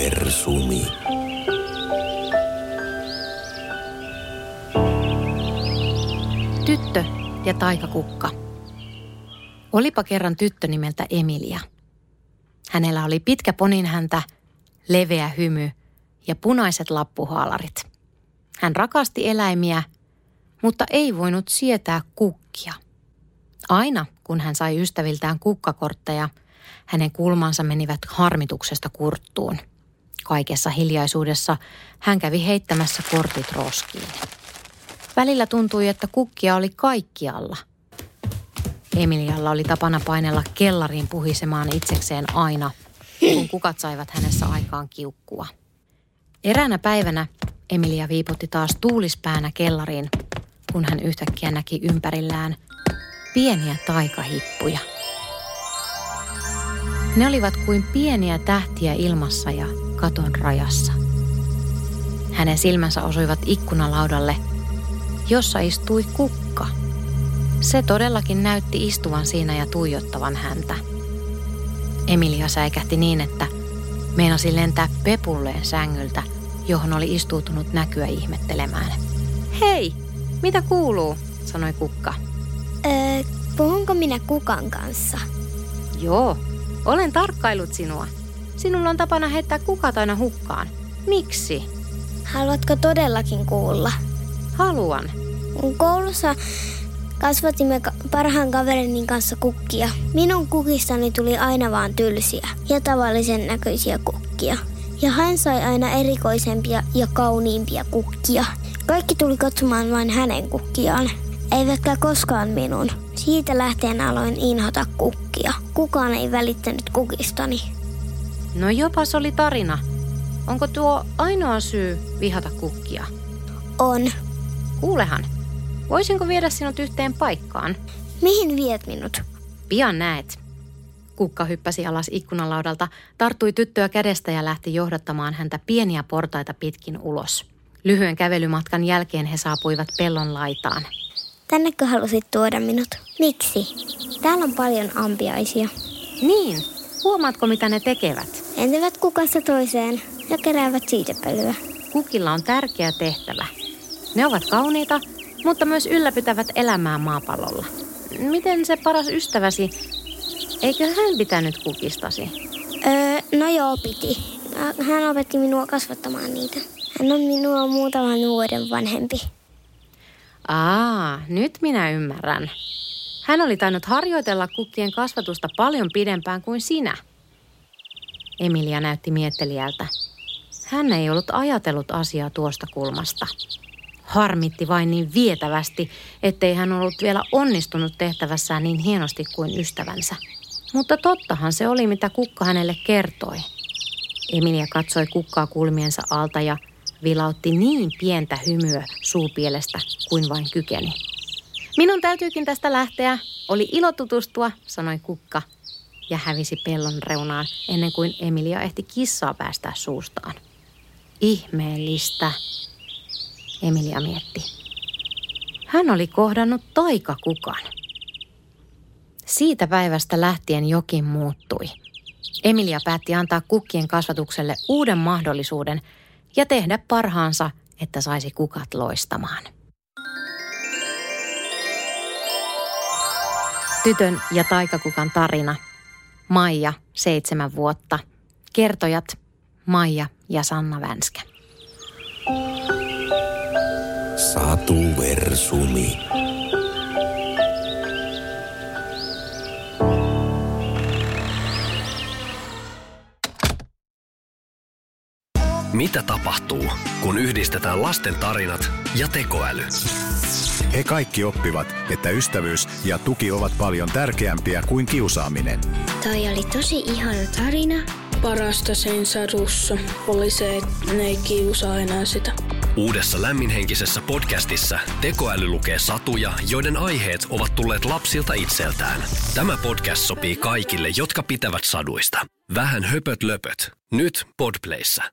universumi. Tyttö ja taikakukka. Olipa kerran tyttö nimeltä Emilia. Hänellä oli pitkä poninhäntä, leveä hymy ja punaiset lappuhaalarit. Hän rakasti eläimiä, mutta ei voinut sietää kukkia. Aina kun hän sai ystäviltään kukkakortteja, hänen kulmansa menivät harmituksesta kurttuun – Kaikessa hiljaisuudessa hän kävi heittämässä kortit roskiin. Välillä tuntui, että kukkia oli kaikkialla. Emilialla oli tapana painella kellariin puhisemaan itsekseen aina, kun kukat saivat hänessä aikaan kiukkua. Eräänä päivänä Emilia viiputti taas tuulispäänä kellariin, kun hän yhtäkkiä näki ympärillään pieniä taikahippuja. Ne olivat kuin pieniä tähtiä ilmassa ja katon rajassa. Hänen silmänsä osuivat ikkunalaudalle – jossa istui kukka. Se todellakin näytti istuvan siinä ja tuijottavan häntä. Emilia säikähti niin, että meinasi lentää pepulleen sängyltä, johon oli istuutunut näkyä ihmettelemään. Hei, mitä kuuluu? sanoi kukka. Öö, puhunko minä kukan kanssa? Joo, olen tarkkailut sinua. Sinulla on tapana heittää kukat aina hukkaan. Miksi? Haluatko todellakin kuulla? Haluan. Koulussa kasvatimme parhaan kaverini kanssa kukkia. Minun kukistani tuli aina vaan tylsiä ja tavallisen näköisiä kukkia. Ja hän sai aina erikoisempia ja kauniimpia kukkia. Kaikki tuli katsomaan vain hänen kukkiaan, eivätkä koskaan minun. Siitä lähtien aloin inhota kukkia. Kukaan ei välittänyt kukistani. No jopas oli tarina. Onko tuo ainoa syy vihata kukkia? On. Kuulehan, voisinko viedä sinut yhteen paikkaan? Mihin viet minut? Pian näet. Kukka hyppäsi alas ikkunalaudalta, tarttui tyttöä kädestä ja lähti johdattamaan häntä pieniä portaita pitkin ulos. Lyhyen kävelymatkan jälkeen he saapuivat pellon laitaan. Tännekö halusit tuoda minut? Miksi? Täällä on paljon ampiaisia. Niin, huomaatko mitä ne tekevät? Entävät kukasta toiseen ja keräävät siitepölyä. Kukilla on tärkeä tehtävä. Ne ovat kauniita, mutta myös ylläpitävät elämää maapallolla. Miten se paras ystäväsi, eikö hän pitänyt kukistasi? Öö, no joo, piti. Hän opetti minua kasvattamaan niitä. Hän on minua muutaman vuoden vanhempi. Aa, nyt minä ymmärrän. Hän oli tainnut harjoitella kukkien kasvatusta paljon pidempään kuin sinä. Emilia näytti miettelijältä. Hän ei ollut ajatellut asiaa tuosta kulmasta. Harmitti vain niin vietävästi, ettei hän ollut vielä onnistunut tehtävässään niin hienosti kuin ystävänsä. Mutta tottahan se oli, mitä kukka hänelle kertoi. Emilia katsoi kukkaa kulmiensa alta ja vilautti niin pientä hymyä suupielestä kuin vain kykeni. Minun täytyykin tästä lähteä. Oli ilo tutustua, sanoi kukka ja hävisi pellon reunaan ennen kuin Emilia ehti kissaa päästää suustaan. Ihmeellistä, Emilia mietti. Hän oli kohdannut taikakukan. Siitä päivästä lähtien jokin muuttui. Emilia päätti antaa kukkien kasvatukselle uuden mahdollisuuden ja tehdä parhaansa, että saisi kukat loistamaan. Tytön ja taikakukan tarina. Maija, seitsemän vuotta. Kertojat Maija ja Sanna Vänskä. Satuversumi. Mitä tapahtuu, kun yhdistetään lasten tarinat ja tekoäly? He kaikki oppivat, että ystävyys ja tuki ovat paljon tärkeämpiä kuin kiusaaminen. Toi oli tosi ihana tarina. Parasta sen sadussa oli se, että ne ei kiusaa enää sitä. Uudessa lämminhenkisessä podcastissa tekoäly lukee satuja, joiden aiheet ovat tulleet lapsilta itseltään. Tämä podcast sopii kaikille, jotka pitävät saduista. Vähän höpöt löpöt. Nyt Podplayssa.